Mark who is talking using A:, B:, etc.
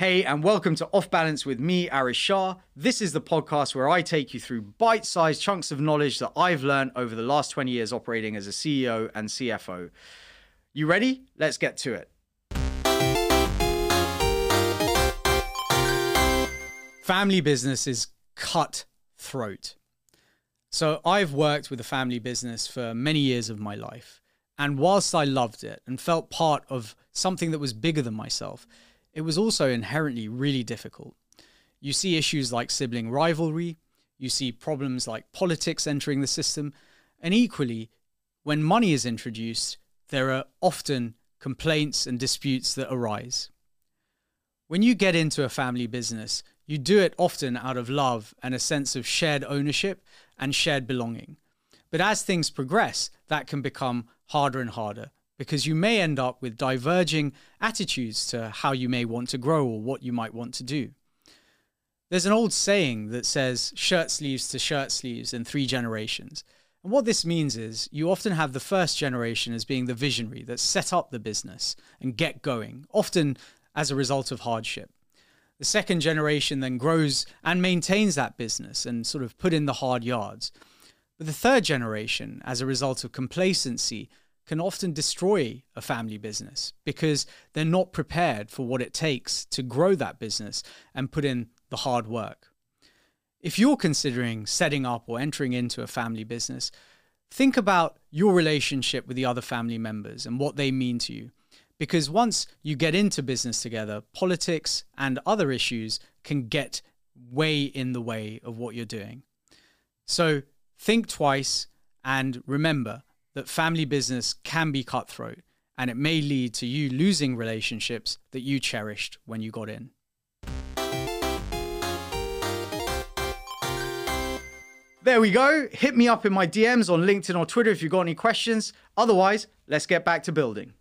A: Hey, and welcome to Off Balance with me, Arish Shah. This is the podcast where I take you through bite sized chunks of knowledge that I've learned over the last 20 years operating as a CEO and CFO. You ready? Let's get to it. Family business is cutthroat. So, I've worked with a family business for many years of my life. And whilst I loved it and felt part of something that was bigger than myself, it was also inherently really difficult. You see issues like sibling rivalry, you see problems like politics entering the system, and equally, when money is introduced, there are often complaints and disputes that arise. When you get into a family business, you do it often out of love and a sense of shared ownership and shared belonging. But as things progress, that can become harder and harder because you may end up with diverging attitudes to how you may want to grow or what you might want to do. There's an old saying that says shirt sleeves to shirt sleeves in three generations. And what this means is you often have the first generation as being the visionary that set up the business and get going, often as a result of hardship. The second generation then grows and maintains that business and sort of put in the hard yards. But the third generation, as a result of complacency, can often destroy a family business because they're not prepared for what it takes to grow that business and put in the hard work. If you're considering setting up or entering into a family business, think about your relationship with the other family members and what they mean to you. Because once you get into business together, politics and other issues can get way in the way of what you're doing. So think twice and remember that family business can be cutthroat and it may lead to you losing relationships that you cherished when you got in. There we go. Hit me up in my DMs on LinkedIn or Twitter if you've got any questions. Otherwise, let's get back to building.